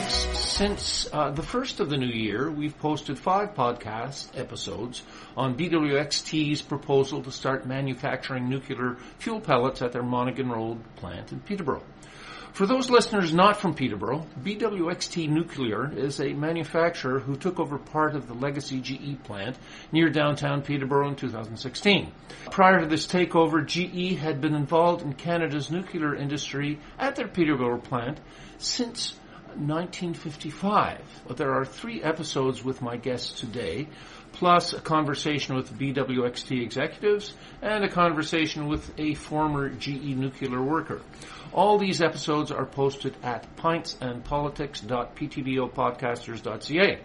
lives. Since uh, the first of the new year, we've posted five podcast episodes on BWXT's proposal to start manufacturing nuclear fuel pellets at their Monaghan Road plant in Peterborough. For those listeners not from Peterborough, BWXT Nuclear is a manufacturer who took over part of the legacy GE plant near downtown Peterborough in 2016. Prior to this takeover, GE had been involved in Canada's nuclear industry at their Peterborough plant since 1955. But there are three episodes with my guests today, plus a conversation with BWXT executives and a conversation with a former GE nuclear worker. All these episodes are posted at pintsandpolitics.ptbopodcasters.ca.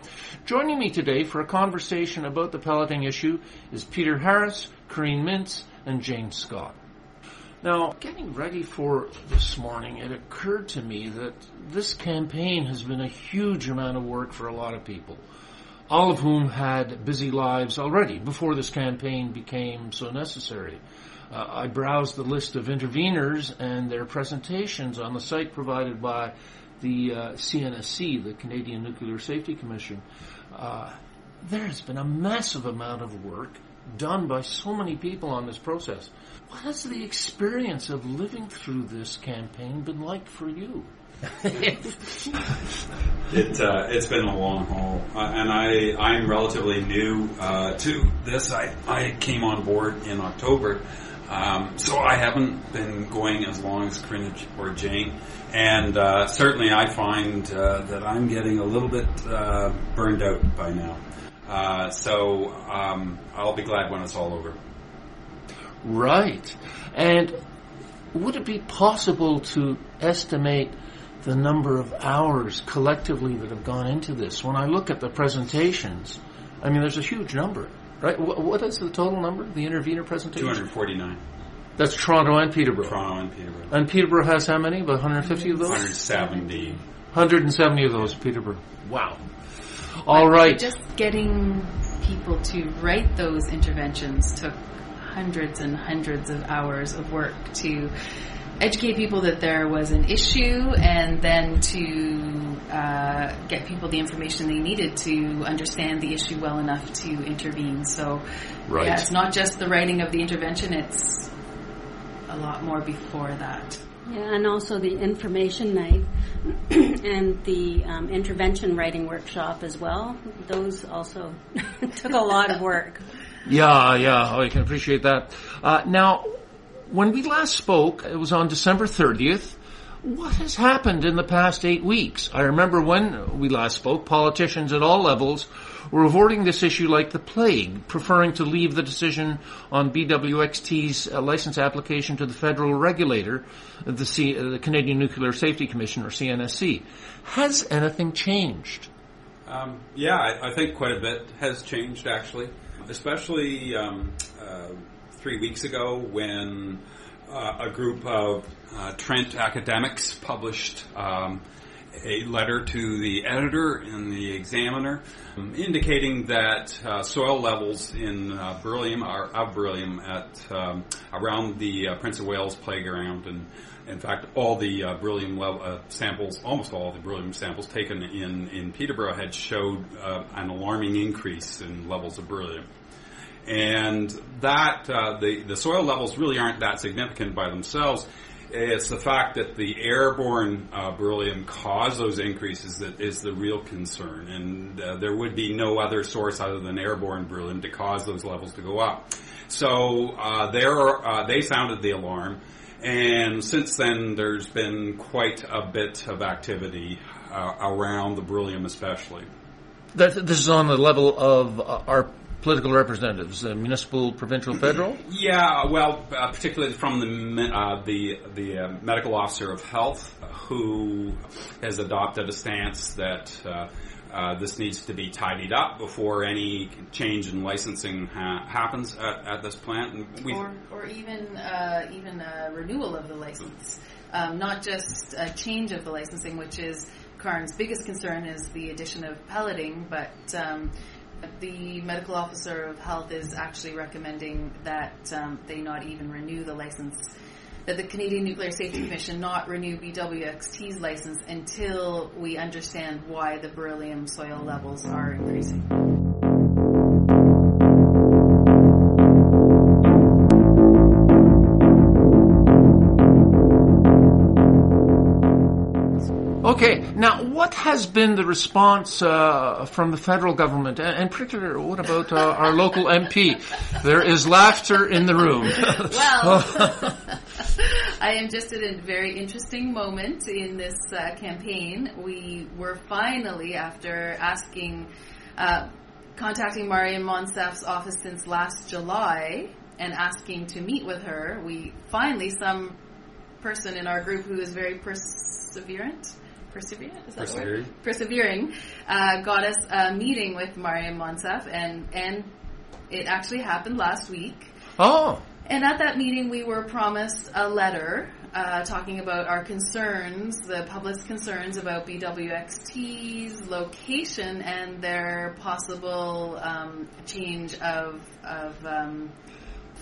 Joining me today for a conversation about the pelleting issue is Peter Harris, Corrine Mintz, and Jane Scott. Now, getting ready for this morning, it occurred to me that this campaign has been a huge amount of work for a lot of people, all of whom had busy lives already before this campaign became so necessary. Uh, I browsed the list of interveners and their presentations on the site provided by the uh, CNSC, the Canadian Nuclear Safety Commission. Uh, there has been a massive amount of work done by so many people on this process. What has the experience of living through this campaign been like for you? it uh, it's been a long haul, uh, and I I'm relatively new uh, to this. I I came on board in October, um, so I haven't been going as long as Corrine or Jane, and uh, certainly I find uh, that I'm getting a little bit uh, burned out by now. Uh, so um, I'll be glad when it's all over. Right, and would it be possible to estimate the number of hours collectively that have gone into this? When I look at the presentations, I mean, there's a huge number. Right? What is the total number? The intervener presentation? 249. That's Toronto and Peterborough. Toronto and Peterborough. And Peterborough has how many? About 150 of those? 170. 170 of those, Peterborough. Wow. All right. Just getting people to write those interventions took hundreds and hundreds of hours of work to educate people that there was an issue and then to uh, get people the information they needed to understand the issue well enough to intervene. So, right. yeah, it's not just the writing of the intervention, it's a lot more before that. Yeah, and also the information night and the um, intervention writing workshop as well. Those also took a lot of work. Yeah, yeah, I can appreciate that. Uh, now, when we last spoke, it was on December 30th. What has happened in the past eight weeks? I remember when we last spoke, politicians at all levels were avoiding this issue like the plague, preferring to leave the decision on BWXT's uh, license application to the federal regulator, the, C- uh, the, Canadian Nuclear Safety Commission, or CNSC. Has anything changed? Um, yeah, I, I, think quite a bit has changed, actually, especially um, uh, three weeks ago when a group of uh, Trent academics published um, a letter to the editor in the Examiner um, indicating that uh, soil levels in uh, beryllium are of beryllium at um, around the uh, Prince of Wales playground. And in fact, all the uh, beryllium level, uh, samples, almost all the beryllium samples taken in, in Peterborough had showed uh, an alarming increase in levels of beryllium and that uh, the the soil levels really aren't that significant by themselves. It's the fact that the airborne uh, beryllium caused those increases that is the real concern, and uh, there would be no other source other than airborne beryllium to cause those levels to go up. So uh, there, uh, they sounded the alarm, and since then there's been quite a bit of activity uh, around the beryllium, especially. That, this is on the level of our political representatives, uh, municipal, provincial, federal? Yeah, well, uh, particularly from the uh, the the uh, medical officer of health, who has adopted a stance that. Uh, uh, this needs to be tidied up before any change in licensing ha- happens at, at, this plant, or, or, even even a renewal of the license, um, not just a change of the licensing, which is CARN's biggest concern is the addition of pelleting, but um, the medical officer of health is actually recommending that um, they not even renew the license that the Canadian Nuclear Safety Commission not renew BWXT's license until we understand why the beryllium soil levels are increasing. Okay, now what has been the response uh, from the federal government, and in particular, what about uh, our local MP? There is laughter in the room. well, I am just at a very interesting moment in this uh, campaign. We were finally, after asking, uh, contacting Mariam Monsef's office since last July and asking to meet with her, we finally, some person in our group who is very perseverant, is that Persevering. word? Persevering, uh, got us a meeting with Mariam Monsef, and and it actually happened last week. oh, And at that meeting, we were promised a letter uh, talking about our concerns, the public's concerns about BWXT's location and their possible um, change of, of um,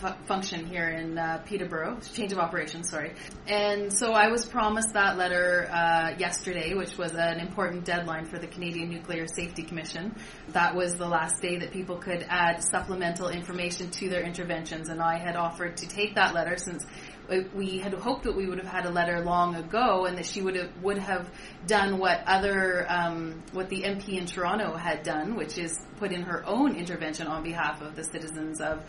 fu- function here in uh, Peterborough, change of operations, sorry. And so I was promised that letter uh, yesterday, which was an important deadline for the Canadian Nuclear Safety Commission. That was the last day that people could add supplemental information to their interventions, and I had offered to take that letter since we had hoped that we would have had a letter long ago, and that she would have would have done what other um, what the MP in Toronto had done, which is put in her own intervention on behalf of the citizens of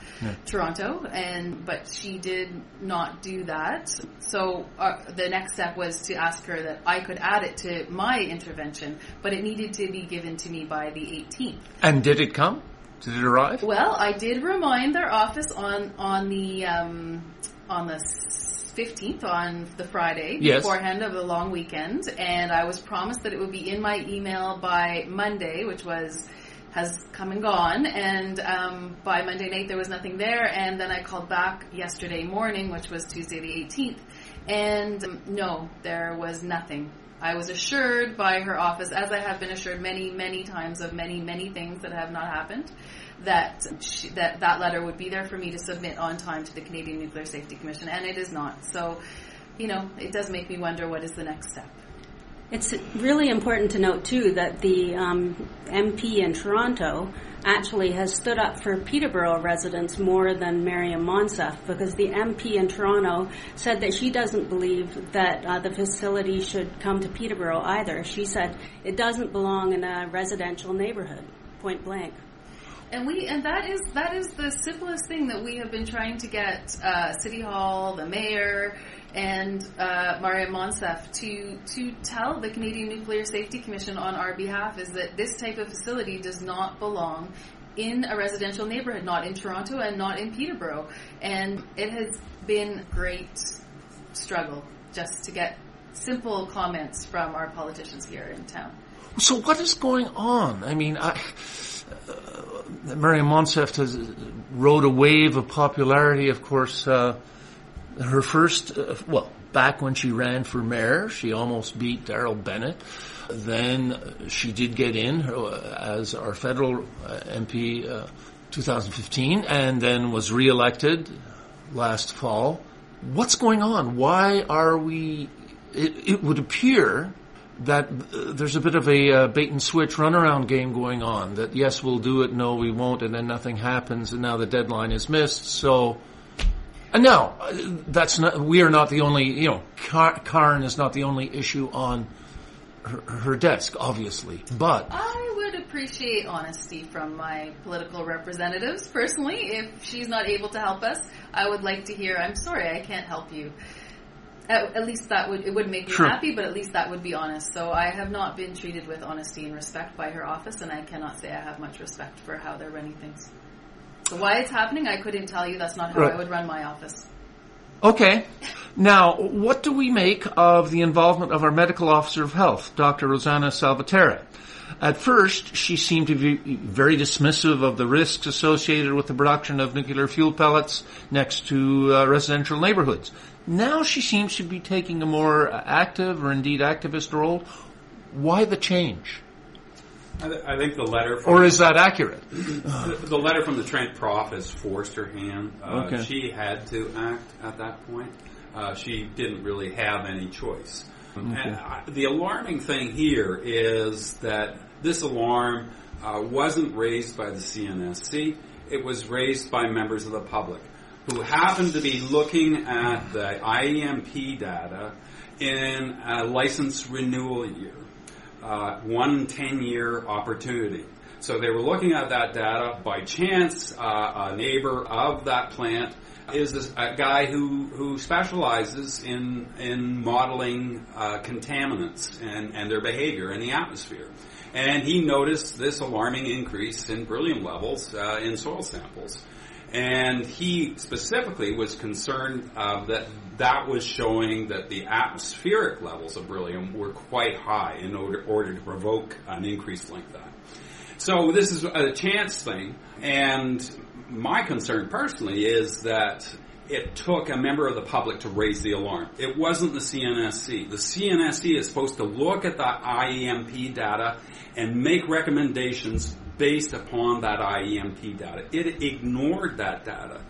Toronto. And but she did not do that. So uh, the next step was to ask her that I could add it to my intervention, but it needed to be given to me by the 18th. and did it come? Did it arrive? Well, I did remind their office on on the um, on the fifteenth on the Friday Yes. beforehand of the long weekend, and I was promised that it would be in my email by Monday, which was has come and gone. And um, by Monday night, there was nothing there. And then I called back yesterday morning, which was Tuesday the eighteenth, and um, no, there was nothing. I was assured by her office, as I have been assured many, many times of many, many things that have not happened, that she, that that letter would be there for me to submit on time to the Canadian Nuclear Safety Commission, and it is not. So, you know, it does make me wonder what is the next step. It's really important to note too that the um, MP in Toronto actually has stood up for Peterborough residents more than Mariam Monsef because the MP in Toronto said that she doesn't believe that uh, the facility should come to Peterborough either. She said it doesn't belong in a residential neighborhood, point blank. And we and that is that is the simplest thing that we have been trying to get uh, City Hall, the mayor, and uh, Mariam Monsef to to tell the Canadian Nuclear Safety Commission on our behalf is that this type of facility does not belong in a residential neighborhood, not in Toronto and not in Peterborough. And it has been great struggle just to get simple comments from our politicians here in town. So what is going on? I mean, I, uh, Mariam Monsef has rode a wave of popularity. Of course, uh, her first, uh, well, back when she ran for mayor, she almost beat Daryl Bennett. Then she did get in uh, as our federal uh, MP, uh, 2015, and then was reelected last fall. What's going on? Why are we? It, it would appear that uh, there's a bit of a uh, bait and switch runaround game going on. That yes, we'll do it, no, we won't, and then nothing happens, and now the deadline is missed. So, and now uh, that's not. We are not the only. You know, Car- CARN is not the only issue on her, her desk, obviously, but. I would appreciate honesty from my political representatives. Personally, if she's not able to help us, I would like to hear, "I'm sorry, I can't help you." At, at least that would it would make me Sure. happy, but at least that would be honest. So I have not been treated with honesty and respect by her office, and I cannot say I have much respect for how they're running things. So why it's happening, I couldn't tell you. That's not how Right. I would run my office. Okay. Now, what do we make of the involvement of our medical officer of health, Dr. Rosana Salvaterra? At first, she seemed to be very dismissive of the risks associated with the production of nuclear fuel pellets next to uh, residential neighborhoods. Now she seems to be taking a more active or indeed activist role. Why the change? I, th- I think the letter from Or is that accurate? the, the letter from the Trent Prof has forced her hand. Uh, Okay. She had to act at that point. Uh, she didn't really have any choice. And uh, the alarming thing here is that this alarm uh, wasn't raised by the CNSC. It was raised by members of the public who happened to be looking at the IEMP data in a license renewal year, uh, one 10 year opportunity. So they were looking at that data. By chance, uh, a neighbor of that plant is this, a guy who, who specializes in, in modeling uh, contaminants and, and their behavior in the atmosphere. And he noticed this alarming increase in beryllium levels uh, in soil samples. And he specifically was concerned uh, that that was showing that the atmospheric levels of beryllium were quite high in order, order to provoke an increase like that. So this is a chance thing, and my concern personally is that it took a member of the public to raise the alarm. It wasn't the CNSC. The CNSC is supposed to look at the IEMP data and make recommendations based upon that IEMP data. It ignored that data.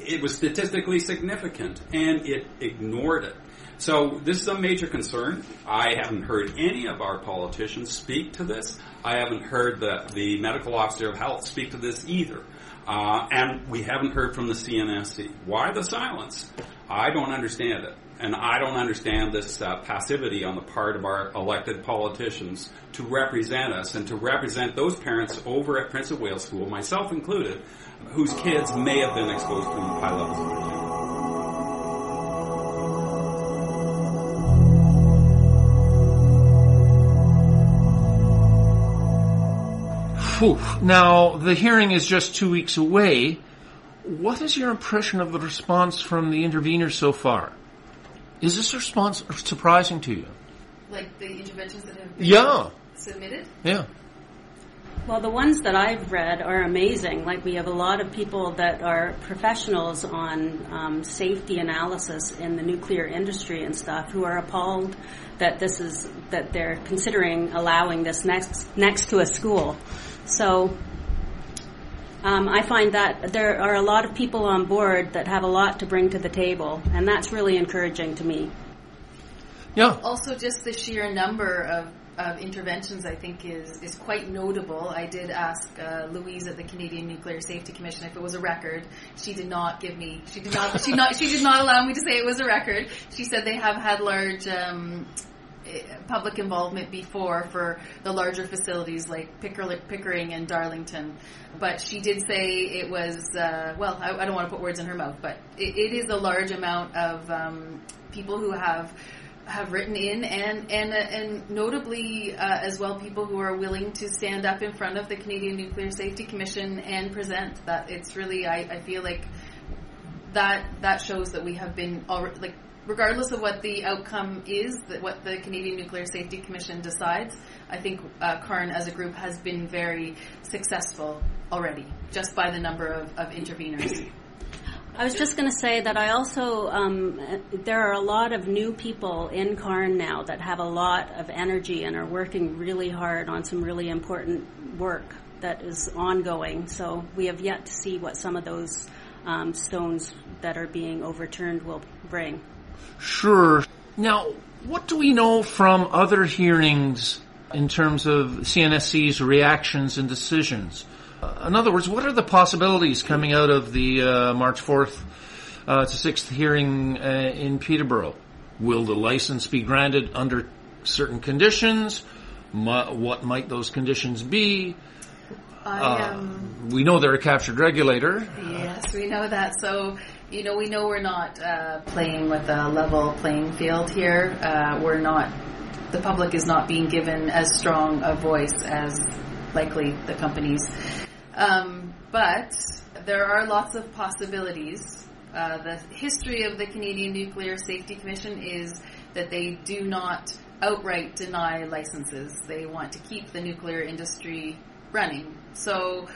It was statistically significant and it ignored it. So this is a major concern. I haven't heard any of our politicians speak to this. I haven't heard the, the medical officer of health speak to this either. Uh, and we haven't heard from the CNSC. Why the silence? I don't understand it. And I don't understand this uh, passivity on the part of our elected politicians to represent us and to represent those parents over at Prince of Wales School, myself included, whose kids may have been exposed to high levels of Phew. Now, the hearing is just two weeks away. What is your impression of the response from the interveners so far? Is this response surprising to you? Like the interventions that have been Yeah. submitted? Yeah. Well, the ones that I've read are amazing. Like we have a lot of people that are professionals on um, safety analysis in the nuclear industry and stuff who are appalled that this is that they're considering allowing this next next to a school. So um, I find that there are a lot of people on board that have a lot to bring to the table, and that's really encouraging to me. Yeah. Also, just the sheer number of, of interventions, I think, is, is quite notable. I did ask uh, Louise at the Canadian Nuclear Safety Commission if it was a record. She did not give me. She did not. she not. She did not allow me to say it was a record. She said they have had large. Um, Public involvement before for the larger facilities like Picker- Pickering and Darlington, but she did say it was uh, well. I, I don't want to put words in her mouth, but it, it is a large amount of um, people who have have written in and and uh, and notably uh, as well people who are willing to stand up in front of the Canadian Nuclear Safety Commission and present that it's really I, I feel like that that shows that we have been already like regardless of what the outcome is what the Canadian Nuclear Safety Commission decides I think uh, CARN as a group has been very successful already just by the number of, of interveners I was just going to say that I also um, there are a lot of new people in CARN now that have a lot of energy and are working really hard on some really important work that is ongoing. So we have yet to see what some of those um, stones that are being overturned will bring. Sure. Now, what do we know from other hearings in terms of CNSC's reactions and decisions? Uh, in other words, what are the possibilities coming out of the uh, March 4th uh, to 6th hearing uh, in Peterborough? Will the license be granted under certain conditions? Mu- what might those conditions be? I Uh, we know they're a captured regulator. Yes, we know that. So, you know, we know we're not uh, playing with a level playing field here. Uh, we're not, the public is not being given as strong a voice as likely the companies. Um, but there are lots of possibilities. Uh, the history of the Canadian Nuclear Safety Commission is that they do not outright deny licenses. They want to keep the nuclear industry running. So,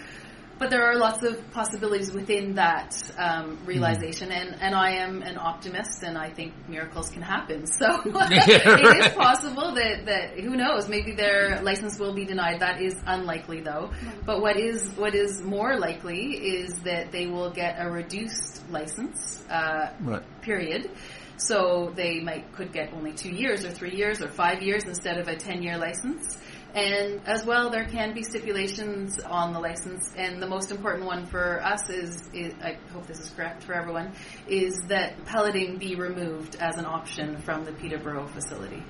but there are lots of possibilities within that um, realization, and, and I am an optimist, and I think miracles can happen. So it is possible that, that who knows, maybe their license will be denied. That is unlikely, though. But what is what is more likely is that they will get a reduced license. Uh, Right. period. So they might could get only two years or three years or five years instead of a 10 year license. And as well, there can be stipulations on the license, and the most important one for us is, is, I hope this is correct for everyone, is that pelleting be removed as an option from the Peterborough facility.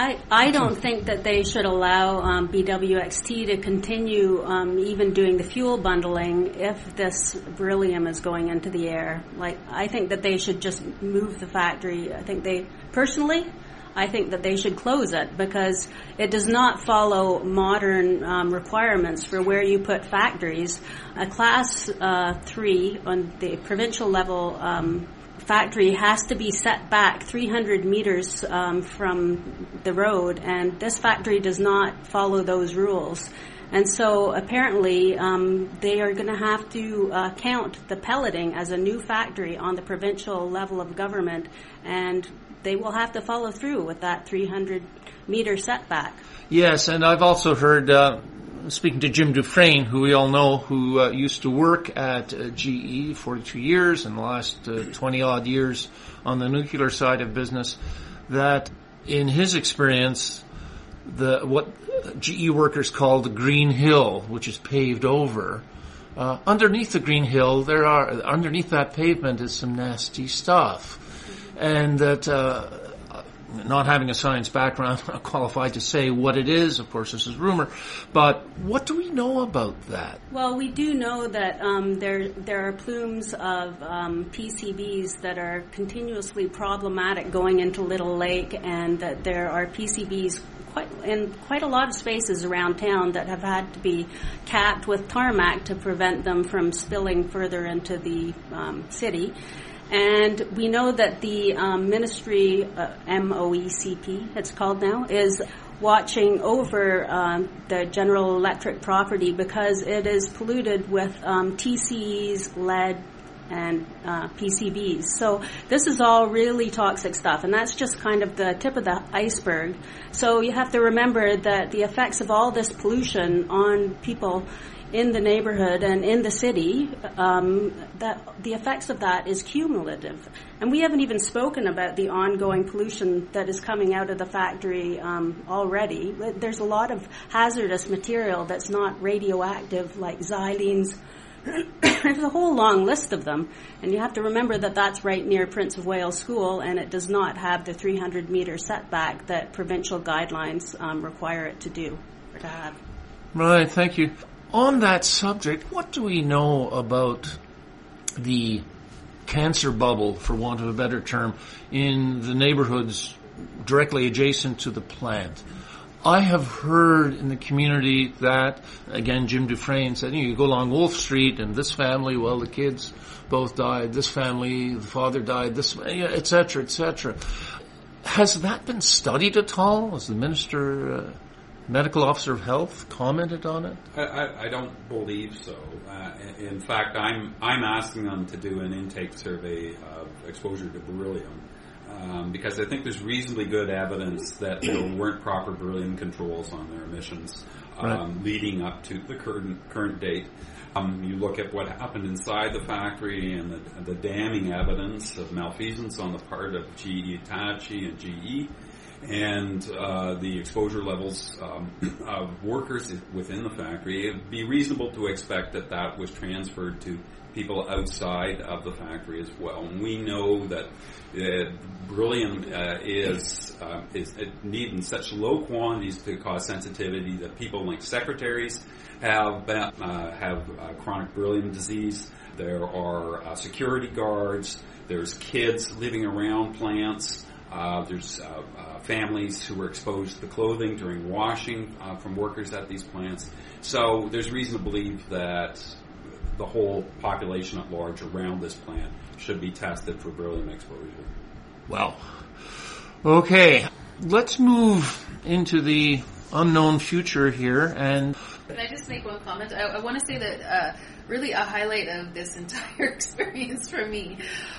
I, I don't think that they should allow um, BWXT to continue um, even doing the fuel bundling if this beryllium is going into the air. Like, I think that they should just move the factory. I think they, personally, I think that they should close it because it does not follow modern um, requirements for where you put factories. A class uh, three on the provincial level um, factory has to be set back 300 meters um, from the road, and this factory does not follow those rules. And so apparently um, they are going to have to uh, count the pelleting as a new factory on the provincial level of government, and they will have to follow through with that 300 meter setback. Yes, and I've also heard, uh, speaking to Jim Dufresne, who we all know, who uh, used to work at uh, GE 42 years and the last uh, 20 odd years on the nuclear side of business, that in his experience, the what GE workers call the Green Hill, which is paved over, uh, underneath the Green Hill, there are underneath that pavement is some nasty stuff and that uh, not having a science background, I'm qualified to say what it is. Of course, this is rumor, but what do we know about that? Well, we do know that um, there there are plumes of um, PCBs that are continuously problematic going into Little Lake, and that there are PCBs in quite a lot of spaces around town that have had to be capped with tarmac to prevent them from spilling further into the um, city. And we know that the um, ministry, uh, MOECP, it's called now, is watching over um, the General Electric property because it is polluted with um, TCEs, lead, and uh, PCBs. So this is all really toxic stuff, and that's just kind of the tip of the iceberg. So you have to remember that the effects of all this pollution on people in the neighborhood and in the city, um, that the effects of that is cumulative. And we haven't even spoken about the ongoing pollution that is coming out of the factory um, already. There's a lot of hazardous material that's not radioactive, like xylenes. There's a whole long list of them, and you have to remember that that's right near Prince of Wales School, and it does not have the 300 meter setback that provincial guidelines um, require it to do or to have. Right, thank you on that subject, what do we know about the cancer bubble, for want of a better term, in the neighborhoods directly adjacent to the plant? I have heard in the community that, again, Jim Dufresne said, you, know, you go along Wolfe Street and this family, well, the kids both died, this family, the father died, this, et cetera, et cetera. Has that been studied at all? Has the minister uh, medical officer of health commented on it? I, I, I don't believe so. Uh, in fact, I'm I'm asking them to do an intake survey of exposure to beryllium um, because I think there's reasonably good evidence that there weren't proper beryllium controls on their emissions um, right. leading up to the current current date. Um, you look at what happened inside the factory and the, the damning evidence of malfeasance on the part of GE Hitachi and GE and uh, the exposure levels um, of workers within the factory, it'd be reasonable to expect that that was transferred to people outside of the factory as well. And we know that uh, beryllium uh, is uh, is needed in such low quantities to cause sensitivity that people like secretaries have uh, have uh, chronic beryllium disease. There are security guards. There's kids living around plants. Uh, there's uh, uh, families who were exposed to the clothing during washing uh, from workers at these plants. So there's reason to believe that the whole population at large around this plant should be tested for beryllium exposure. Well, okay, let's move into the unknown future here and. Can I just make one comment? I, I want to say that uh, really a highlight of this entire experience for me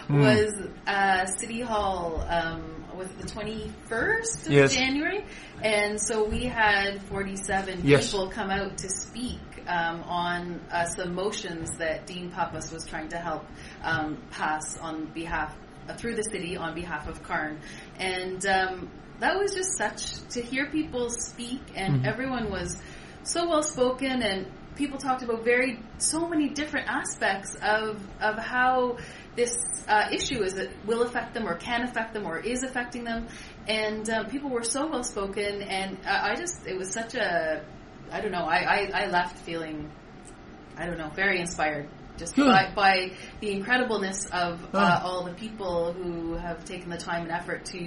mm. was uh, City Hall um, was the 21st of yes. January. And so we had 47 yes. people come out to speak um, on uh, some motions that Dean Pappas was trying to help um, pass on behalf through the city on behalf of CARN, and um, that was just such to hear people speak, and everyone was so well spoken, and people talked about very so many different aspects of of how this uh, issue is that will affect them or can affect them or is affecting them, and um, people were so well spoken, and I I just it was such a I don't know I, I, I left feeling I don't know very inspired just by, by the incredibleness of uh, Ah. all the people who have taken the time and effort to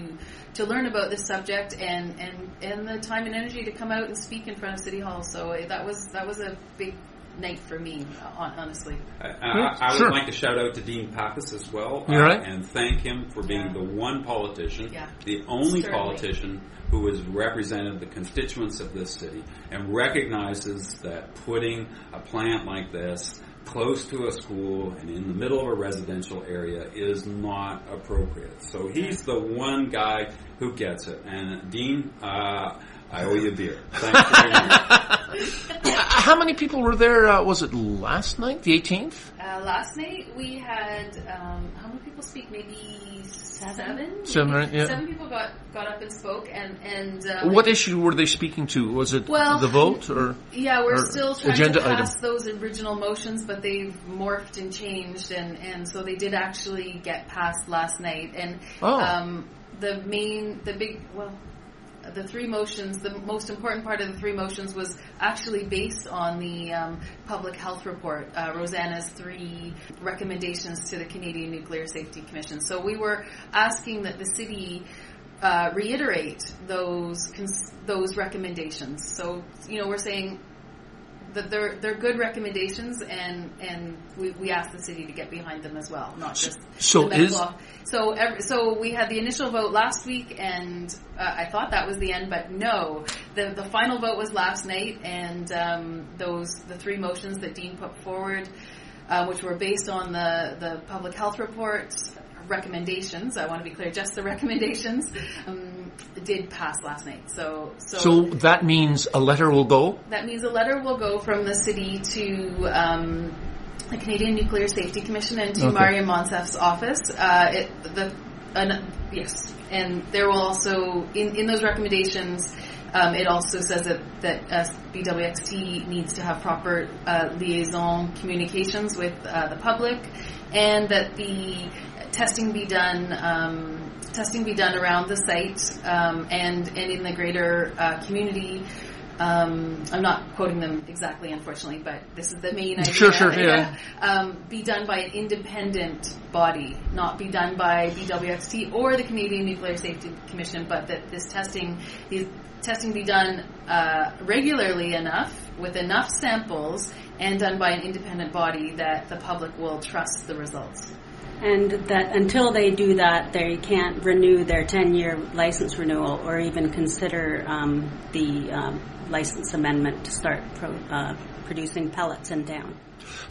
to learn about this subject and, and, and the time and energy to come out and speak in front of City Hall. So uh, that was that was a big night for me, hon- honestly. I, I, I would Sure. like to shout out to Dean Pappas as well, uh, right. and thank him for being Yeah. the one politician, Yeah. the only Certainly. politician who has represented the constituents of this city and recognizes that putting a plant like this close to a school and in the middle of a residential area is not appropriate. So he's the one guy who gets it. And Dean, uh, I owe you a beer. Thanks very much. How many people were there? Uh, was it last night, the 18th? Uh, last night we had um, how many people speak? Maybe seven. Seven, Maybe right, yeah. Seven people got got up and spoke, and and uh, What issue were they speaking to? Was it Well- the vote or? Yeah, we're or still trying agenda to pass item. those original motions, but they've morphed and changed, and, and so they did actually get passed last night. And Oh. um, the main, the big, well, the three motions, the most important part of the three motions was actually based on the um, public health report, uh, Rosana's three recommendations to the Canadian Nuclear Safety Commission. So we were asking that the city uh, reiterate those cons- those recommendations. So you know, we're saying that they're they're good recommendations, and and we, we ask the city to get behind them as well, not just So is- op- so every, so we had the initial vote last week, and uh, I thought that was the end, but no, the the final vote was last night, and um, those the three motions that Dean put forward, uh, which were based on the the public health report recommendations. I want to be clear, just the recommendations um, did pass last night. So so. So that means a letter will go. That means a letter will go from the city to um, the Canadian Nuclear Safety Commission and to Okay. Mariam Monsef's office. Uh, it, the, an yes, and there will also in, in those recommendations. Um, it also says that that uh, BWXT needs to have proper uh, liaison communications with uh, the public, and that the testing be done. Um, testing be done around the site um, and and in the greater uh, community. Um, I'm not quoting them exactly, unfortunately, but this is the main idea. Sure, sure, yeah. Um, be done by an independent body, not be done by BWXT or the Canadian Nuclear Safety Commission, but that this testing, the testing be done uh, regularly enough with enough samples and done by an independent body that the public will trust the results. And that until they do that, they can't renew their 10 year license renewal or even consider um, the um, license amendment to start pro- uh, producing pellets in town.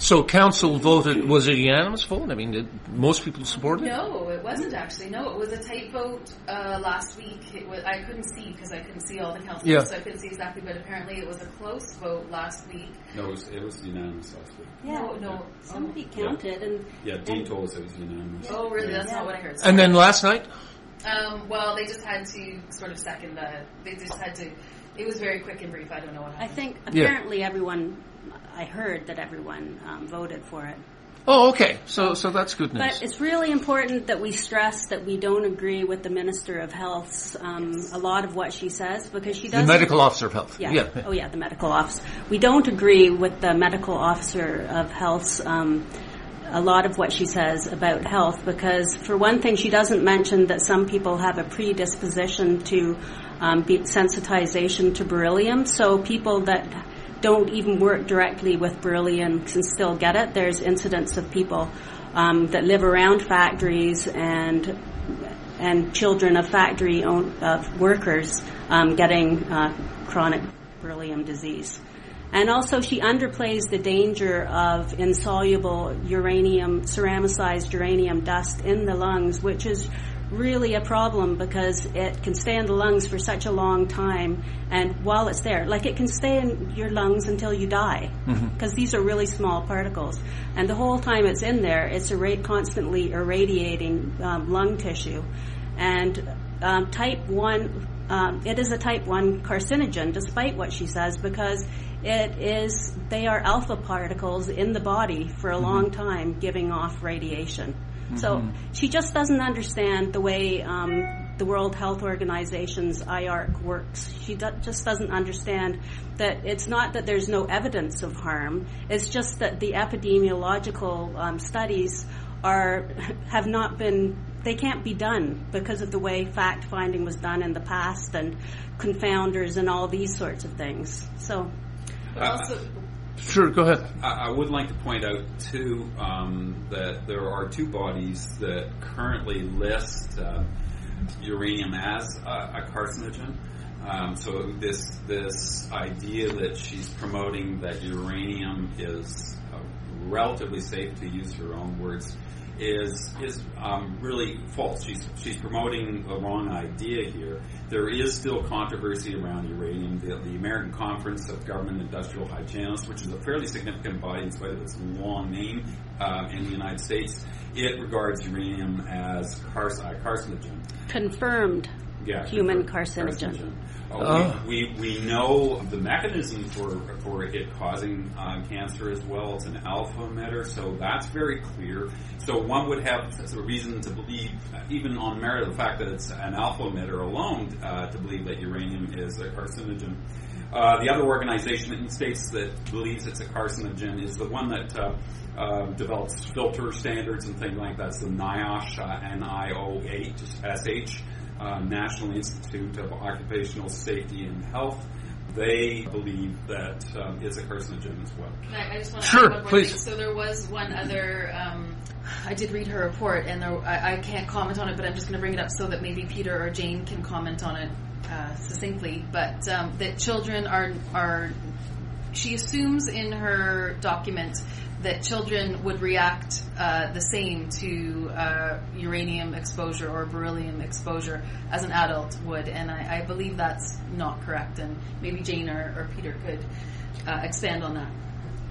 So council voted. Was it a unanimous vote? I mean, did most people support it? No, it wasn't actually. No, it was a tight vote uh, last week. It was, I couldn't see because I couldn't see all the councillors, Yeah. so I couldn't see exactly. But apparently, it was a close vote last week. No, it was, it was unanimous last week. No, no. Somebody counted, and Yeah, Dean told us it was unanimous. Oh, really? That's Yeah. not what I heard. And then last night, um, well, they just had to sort of second the. They just had to. It was very quick and brief. I don't know what happened. I happened. think Yeah. apparently everyone, I heard that everyone um, voted for it. oh, okay. So so that's good news. But it's really important that we stress that we don't agree with the Minister of Health's um, a lot of what she says because she does. the medical officer of health. Yeah. yeah. Oh, yeah, the medical officer. We don't agree with the medical officer of health's um, a lot of what she says about health because, for one thing, she doesn't mention that some people have a predisposition to um, be sensitization to beryllium. So people that don't even work directly with beryllium can still get it. There's incidents of people um, that live around factories and and children of factory own, of workers um, getting uh, chronic beryllium disease. And also, she underplays the danger of insoluble uranium, ceramicized uranium dust in the lungs, which is really a problem because it can stay in the lungs for such a long time. And while it's there, like it can stay in your lungs until you die because these are really small particles. And the whole time it's in there, it's irra- constantly irradiating um, lung tissue. And um, type 1, um, it is a type 1 carcinogen, despite what she says, because it is, they are alpha particles in the body for a long time giving off radiation. So she just doesn't understand the way um, the World Health Organization's IARC works. She do- just doesn't understand that it's not that there's no evidence of harm. It's just that the epidemiological um, studies are have not been. They can't be done because of the way fact finding was done in the past and confounders and all these sorts of things. So But also, Sure, go ahead. I, I would like to point out too um, that there are two bodies that currently list uh, uranium as a, a carcinogen. Um, so this this idea that she's promoting that uranium is uh, relatively safe, to use her own words, is is um, really false. She's she's promoting the wrong idea here. There is still controversy around uranium. The, the American Conference of Government Industrial Hygienists, which is a fairly significant body in spite of its long name uh, in the United States, it regards uranium as car- carcinogen. confirmed Yeah, Human car- carcinogen. Uh, Oh. we, we, we know the mechanism for, for it causing uh, cancer as well. It's an alpha emitter, so that's very clear. So one would have a reason to believe, uh, even on merit of the fact that it's an alpha emitter alone, uh, to believe that uranium is a carcinogen. Uh, the other organization in the states that believes it's a carcinogen is the one that uh, develops filter standards and things like that. It's the NIOSH, uh, N-I-O-H-S-H, uh, National Institute of Occupational Safety and Health. They believe that um, it's a carcinogen as well. I, I just want to Sure, add one more please. thing. So there was one other. Um, I did read her report, and there, I, I can't comment on it, but I'm just going to bring it up so that maybe Peter or Jane can comment on it uh, succinctly. But um, that children are are. She assumes in her document that children would react uh, the same to uh, uranium exposure or beryllium exposure as an adult would, and I, I believe that's not correct. And maybe Jane or, or Peter could uh, expand on that.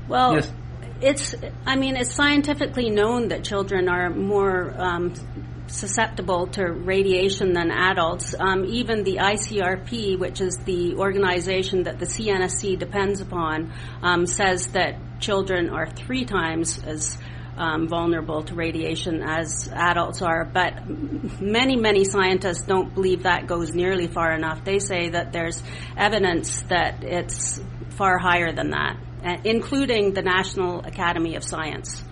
Well, Yes. it's, I mean, it's scientifically known that children are more um, susceptible to radiation than adults. Um, even the ICRP, which is the organization that the CNSC depends upon, um, says that children are three times as um, vulnerable to radiation as adults are. But many, many scientists don't believe that goes nearly far enough. They say that there's evidence that it's far higher than that, uh, including the National Academy of Science.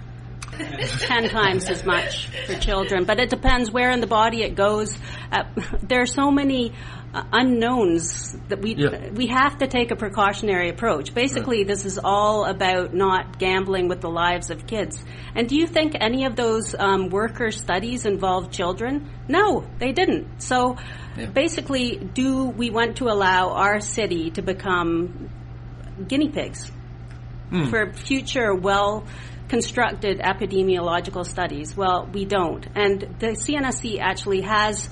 Ten times as much for children, but it depends where in the body it goes. Uh, there are so many uh, unknowns that we Yeah. we have to take a precautionary approach. Basically, this is all about not gambling with the lives of kids. And do you think any of those um, worker studies involved children? No, they didn't. So, basically, do we want to allow our city to become guinea pigs for future well constructed epidemiological studies. Well, we don't. And the CNSC actually has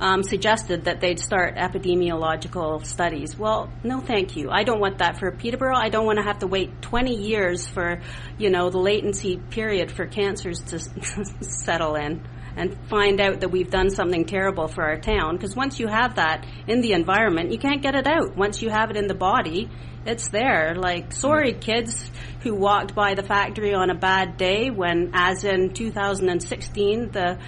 um, suggested that they'd start epidemiological studies. Well, no thank you. I don't want that for Peterborough. I don't want to have to wait 20 years for, you know, the latency period for cancers to settle in and find out that we've done something terrible for our town. Because once you have that in the environment, you can't get it out. Once you have it in the body, it's there. Like, sorry, kids who walked by the factory on a bad day when, as in 2016, the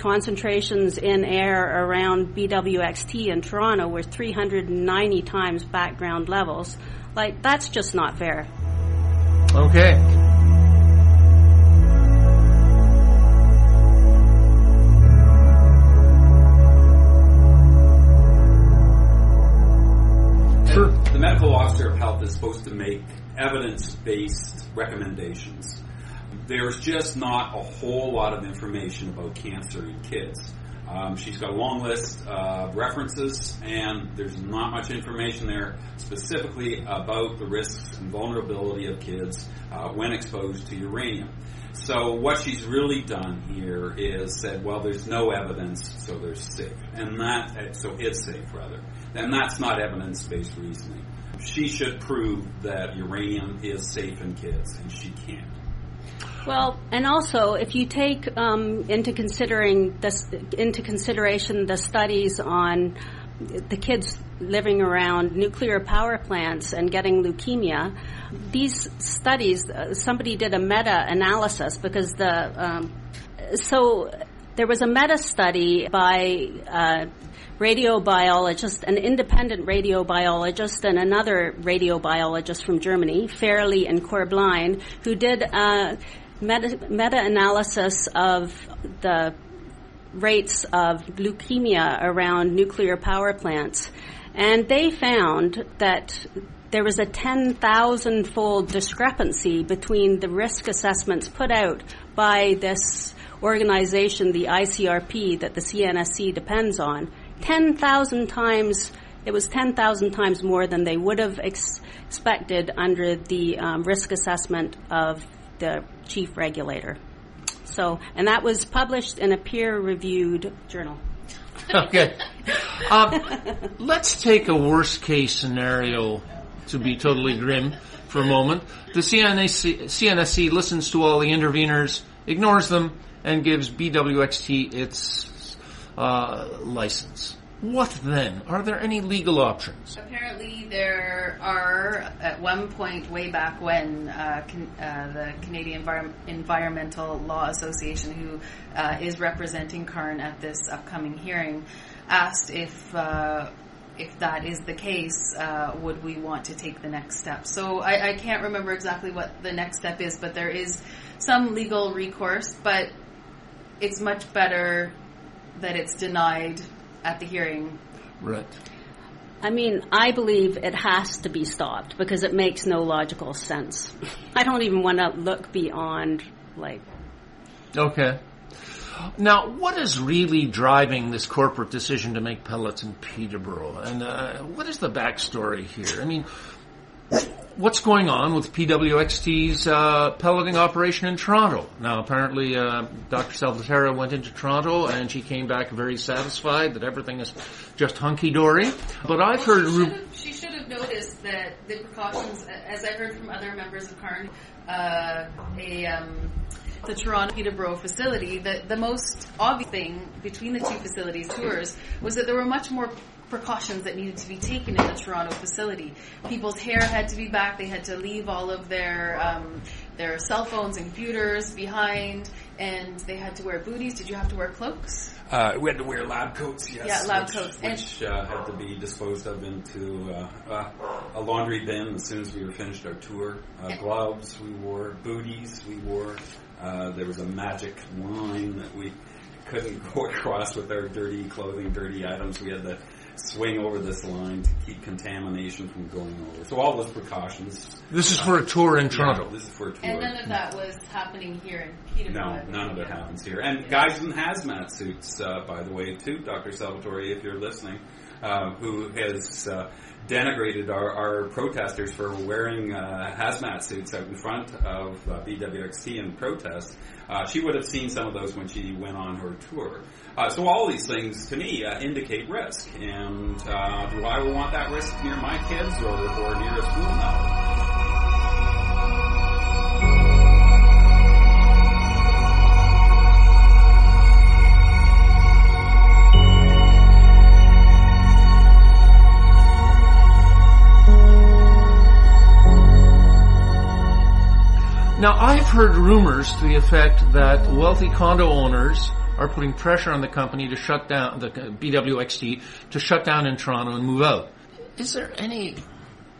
concentrations in air around BWXT in Toronto were 390 times background levels. Like, that's just not fair. Okay. Sure. The medical officer of health is supposed to make evidence-based recommendations. There's just not a whole lot of information about cancer in kids. Um, she's got a long list of references, and there's not much information there specifically about the risks and vulnerability of kids uh, when exposed to uranium. So what she's really done here is said, well, there's no evidence, so they're safe, and that so it's safe rather, and that's not evidence-based reasoning. She should prove that uranium is safe in kids, and she can't. Well, and also if you take um, into considering this into consideration the studies on the kids living around nuclear power plants and getting leukemia, these studies, uh, somebody did a meta-analysis because the, um, so there was a meta-study by uh, radiobiologist, an independent radiobiologist, and another radiobiologist from Germany, Fairlie and Korblein, who did a meta analysis of the rates of leukemia around nuclear power plants. And they found that there was a 10,000 fold discrepancy between the risk assessments put out by this organization, the ICRP, that the CNSC depends on. 10,000 times, it was 10,000 times more than they would have ex- expected under the um, risk assessment of the chief regulator. So, and that was published in a peer-reviewed journal. okay. Um, let's take a worst case scenario to be totally grim for a moment. The CNSC, CNSC listens to all the interveners, ignores them, and gives BWXT its uh, license. What then? Are there any legal options? Apparently, there are. At one point, way back when, uh, can, uh, the Canadian Envir- Environmental Law Association, who uh, is representing CARN at this upcoming hearing, asked if uh, if that is the case, uh, would we want to take the next step? So I, I can't remember exactly what the next step is, but there is some legal recourse. But it's much better that it's denied at the hearing. Right. I mean, I believe it has to be stopped because it makes no logical sense. I don't even want to look beyond, like. Okay. Now, what is really driving this corporate decision to make pellets in Peterborough? And uh, what is the backstory here? I mean, what's going on with BWXT's uh, pelleting operation in Toronto? Now, apparently, uh, Dr. Salvaterra went into Toronto and she came back very satisfied that everything is just hunky dory. But I've heard. She should, have, she should have noticed that the precautions, as I heard from other members of CARN, uh, a. Um, the Toronto Peterborough facility, the, the most obvious thing between the two facilities tours was that there were much more precautions that needed to be taken in the Toronto facility. People's hair had to be back. They had to leave all of their um, their cell phones and computers behind, and they had to wear booties. Did you have to wear cloaks? Uh, we had to wear lab coats, yes. Yeah, lab which, coats. Which uh, had to be disposed of into uh, uh, a laundry bin as soon as we were finished our tour. Uh, gloves we wore, booties we wore. Uh, there was a magic line that we couldn't go across with our dirty clothing, dirty items. We had to swing over this line to keep contamination from going over. So all those precautions. This is for a tour in Toronto. Yeah, this is for a tour. And none of that was happening here in Peterborough. No, none of it happens here. And guys in hazmat suits, uh, by the way, too, Dr. Salvaterra, if you're listening, uh, who has uh, denigrated our, our, protesters for wearing uh, hazmat suits out in front of uh, BWXT in protest. Uh, she would have seen some of those when she went on her tour. Uh, so all these things, to me, uh, indicate risk. And uh, do I want that risk near my kids or, or near a school? No. Now, I've heard rumors to the effect that wealthy condo owners are putting pressure on the company to shut down the BWXT to shut down in Toronto and move out. Is there any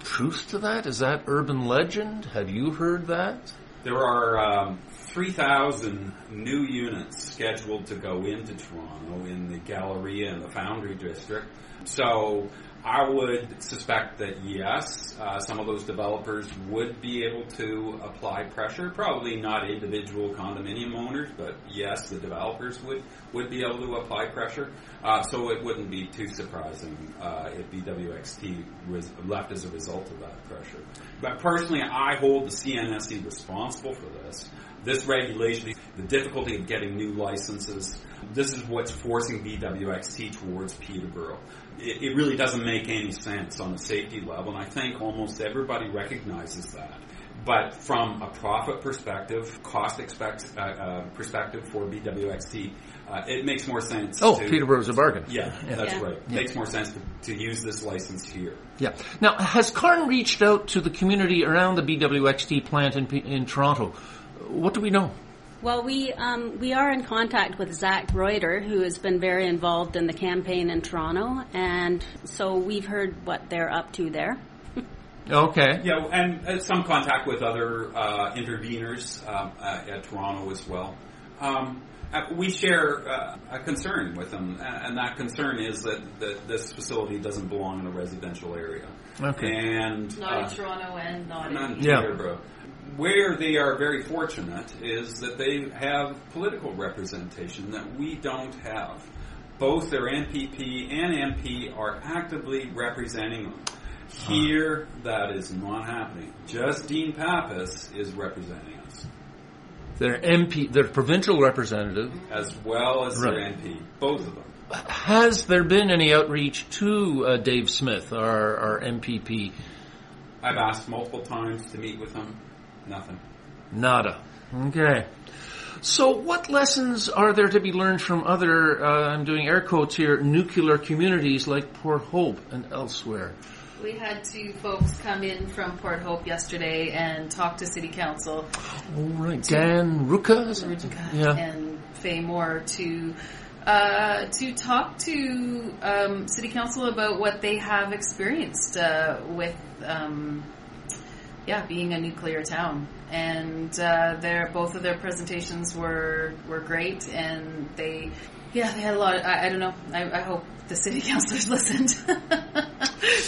truth to that? Is that urban legend? Have you heard that? There are um, 3,000 new units scheduled to go into Toronto in the Galleria and the Foundry District. So I would suspect that yes, uh, some of those developers would be able to apply pressure. Probably not individual condominium owners, but yes, the developers would would be able to apply pressure. Uh, so it wouldn't be too surprising uh, if BWXT was left as a result of that pressure. But personally, I hold the CNSC responsible for this. This regulation, the difficulty of getting new licenses, this is what's forcing BWXT towards Peterborough it, it really doesn't make any sense on a safety level, and I think almost everybody recognizes that. But from a profit perspective, cost expect, uh, uh, perspective for BWXT, uh, it makes more sense. Oh, to, Peterborough's a bargain. Yeah, yeah. that's yeah. right. It makes more sense to, to, use this license here. Yeah. Now, has CARN reached out to the community around the BWXT plant in, in Toronto? What do we know? Well, we um, we are in contact with Zach Ruiter, who has been very involved in the campaign in Toronto, and so we've heard what they're up to there. okay. Yeah, and uh, some contact with other uh, interveners um, uh, at Toronto as well. Um, uh, we share uh, a concern with them, and that concern is that, that this facility doesn't belong in a residential area. Okay. And not in Toronto and not, not in Peterborough. Yeah where they are very fortunate is that they have political representation that we don't have. Both their MPP and MP are actively representing them. Here, that is not happening. Just Dean Pappas is representing us. Their MP, their provincial representative, as well as right. their MP, both of them. Has there been any outreach to uh, Dave Smith, our, our MPP? I've asked multiple times to meet with him. Nothing. Nada. Okay. So, what lessons are there to be learned from other, uh, I'm doing air quotes here, nuclear communities like Port Hope and elsewhere? We had two folks come in from Port Hope yesterday and talk to City Council. All right. Dan Ruka? Ruka yeah. and Faye More to uh, to talk to um, City Council about what they have experienced uh, with um, yeah, being a nuclear town. And uh, their both of their presentations were were great, and they yeah they had a lot. Of, I, I don't know. I, I hope the city councilors listened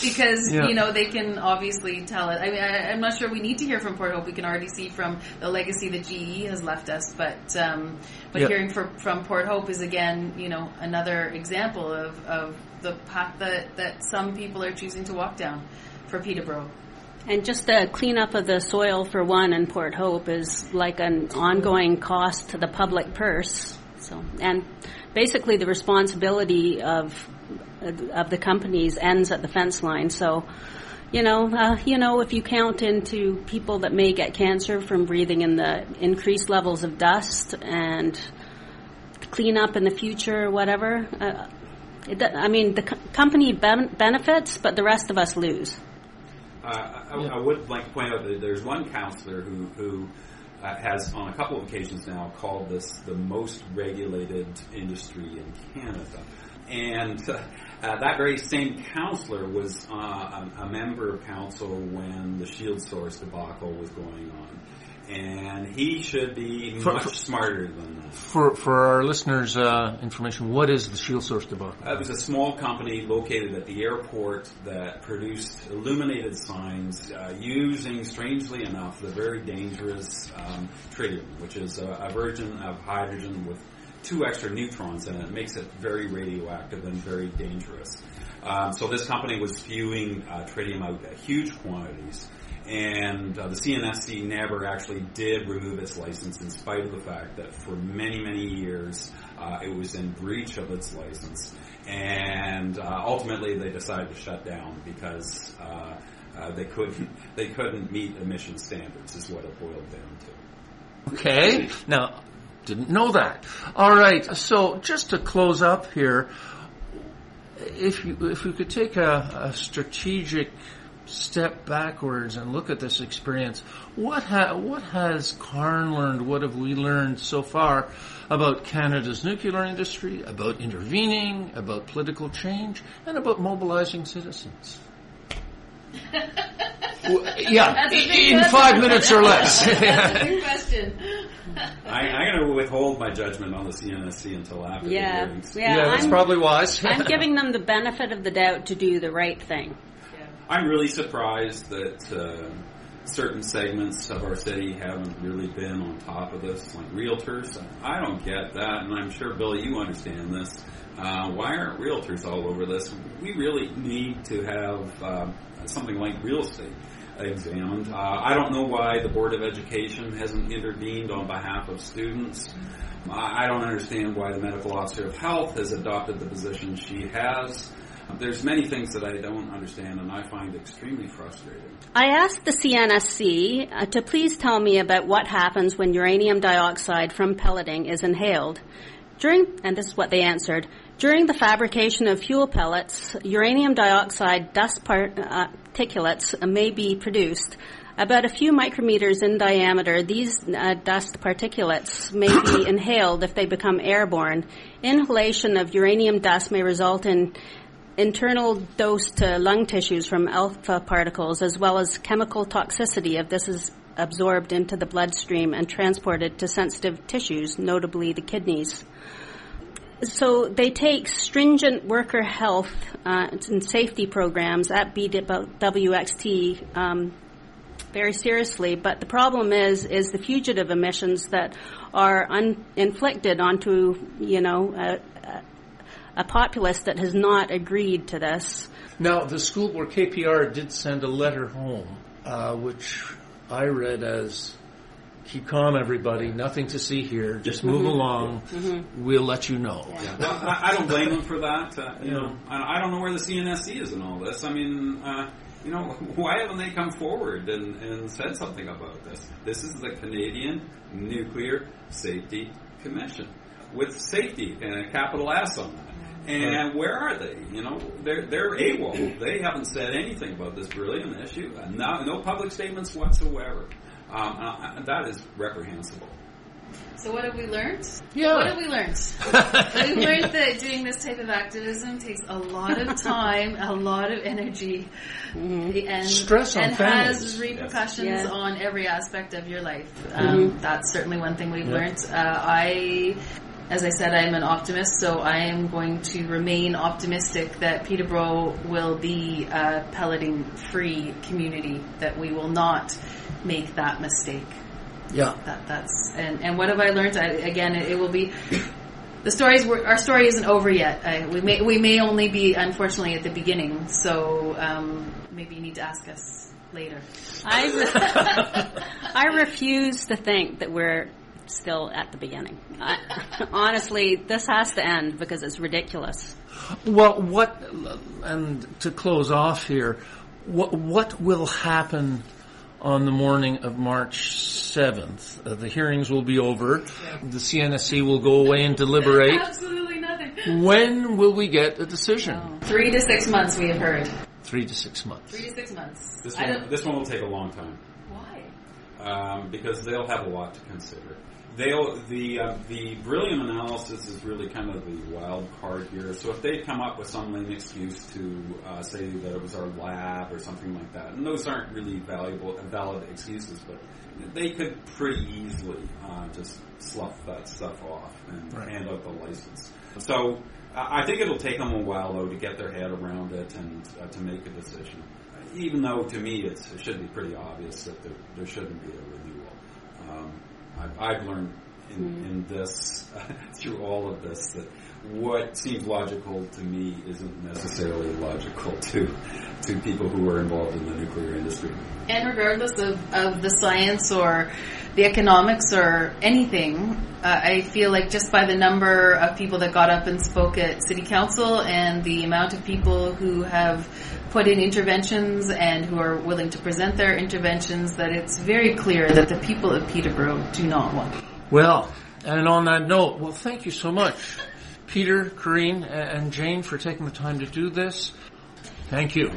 because yeah. you know they can obviously tell it. I mean, I, am not sure we need to hear from Port Hope. We can already see from the legacy that GE has left us, but um, but hearing for, from Port Hope is again, you know, another example of, of the path that that some people are choosing to walk down for Peterborough. And just the cleanup of the soil for one in Port Hope is like an ongoing cost to the public purse. So, and basically the responsibility of of the companies ends at the fence line. So, you know, uh, you know, if you count into people that may get cancer from breathing in the increased levels of dust and cleanup in the future, or whatever. Uh, it, I mean, the co- company ben- benefits, but the rest of us lose. Uh, I, I, would like to point out that there's one counselor who, who uh, has, on a couple of occasions now, called this the most regulated industry in Canada. And uh, that very same counselor was uh, a, a, member of council when the Shield Source debacle was going on and he should be for, much for, smarter than that. For for our listeners' uh, information, what is the Shield Source debacle? Uh, it was a small company located at the airport that produced illuminated signs uh, using, strangely enough, the very dangerous um, tritium, which is a, a version of hydrogen with two extra neutrons in it. It makes it very radioactive and very dangerous. Um, so this company was spewing uh, tritium out at huge quantities and uh, the CNSC never actually did remove its license in spite of the fact that for many, many years uh, it was in breach of its license. And uh, ultimately they decided to shut down because uh, uh, they couldn't they couldn't meet emission standards is what it boiled down to. Okay, now didn't know that. All right, so just to close up here, if you if you could take a, a strategic step backwards and look at this experience, what ha- what has CARN learned? What have we learned so far about Canada's nuclear industry, about intervening, about political change, and about mobilizing citizens? well, yeah, in five minutes or less. That's a big question. I, am going to withhold my judgment on the CNSC until after Yeah, the hearings. yeah. Yeah, that's I'm, probably wise. I'm giving them the benefit of the doubt to do the right thing. I'm really surprised that uh, certain segments of our city haven't really been on top of this, like realtors. I don't get that, and I'm sure, Billy, you understand this. Uh, why aren't realtors all over this? We really need to have uh, something like real estate examined. Uh, I don't know why the Board of Education hasn't intervened on behalf of students. I I don't understand why the medical officer of health has adopted the position she has. There's many things that I don't understand and I find extremely frustrating. I asked the CNSC uh, to please tell me about what happens when uranium dioxide from pelleting is inhaled. During, and this is what they answered, during the fabrication of fuel pellets, uranium dioxide dust part, uh, particulates may be produced. About a few micrometers in diameter, these uh, dust particulates may be inhaled if they become airborne. Inhalation of uranium dust may result in internal dose to lung tissues from alpha particles as well as chemical toxicity if this is absorbed into the bloodstream and transported to sensitive tissues, notably the kidneys. So they take stringent worker health uh, and safety programs at BWXT um, very seriously, but the problem is is the fugitive emissions that are un- inflicted onto you know a, a, a populace that has not agreed to this. Now, the school board KPR did send a letter home, uh, which I read as keep calm, everybody. Nothing to see here. Just move along. We'll let you know. Yeah. Well, I, I don't blame them for that. Uh, you know, I, I don't know where the CNSC is in all this. I mean, uh, you know, why haven't they come forward and, and said something about this? This is the Canadian Nuclear Safety Commission with safety and a capital S on that. And where are they? You know, they're they're AWOL. They haven't said anything about this brilliant issue. Uh, No, no public statements whatsoever. Um, uh, that is reprehensible. So what have we learned? Yeah. What have we learned? we learned that doing this type of activism takes a lot of time, a lot of energy, and Stress on and has repercussions Yeah. on every aspect of your life. Um, That's certainly one thing we've learned. Uh, I. As I said, I'm an optimist, so I am going to remain optimistic that Peterborough will be a pelleting free community, that we will not make that mistake Yeah. that that's and and what have I learned? I, again, it, it will be the stories. Were, our story isn't over yet. I, we may we may only be unfortunately at the beginning. So um, maybe you need to ask us later. I, re- I refuse to think that we're still at the beginning. I, honestly, this has to end because it's ridiculous. Well, what, and to close off here, what, what will happen on the morning of March 7th? Uh, the hearings will be over. The CNSC will go away and deliberate. Absolutely nothing. When will we get a decision? Three to six months we have heard. Three to six months. Three to six months. This one, this one will take a long time. Why? um, because they'll have a lot to consider. They'll the uh, the brilliant analysis is really kind of the wild card here. So if they come up with some lame excuse to uh, say that it was our lab or something like that, and those aren't really valuable valid excuses, but they could pretty easily uh, just slough that stuff off and Right. hand out the license. So I I think it'll take them a while though to get their head around it and uh, to make a decision. Even though to me it's, it should be pretty obvious that there, there shouldn't be a renewal. Um, I've, I've learned in, in this through all of this that what seems logical to me isn't necessarily logical to to people who are involved in the nuclear industry. And regardless of, of the science or the economics or anything, uh, I feel like just by the number of people that got up and spoke at City Council and the amount of people who have put in interventions and who are willing to present their interventions, that it's very clear that the people of Peterborough do not want. Well, and on that note, well, thank you so much, Peter, Corrine, and Jane for taking the time to do this. Thank you.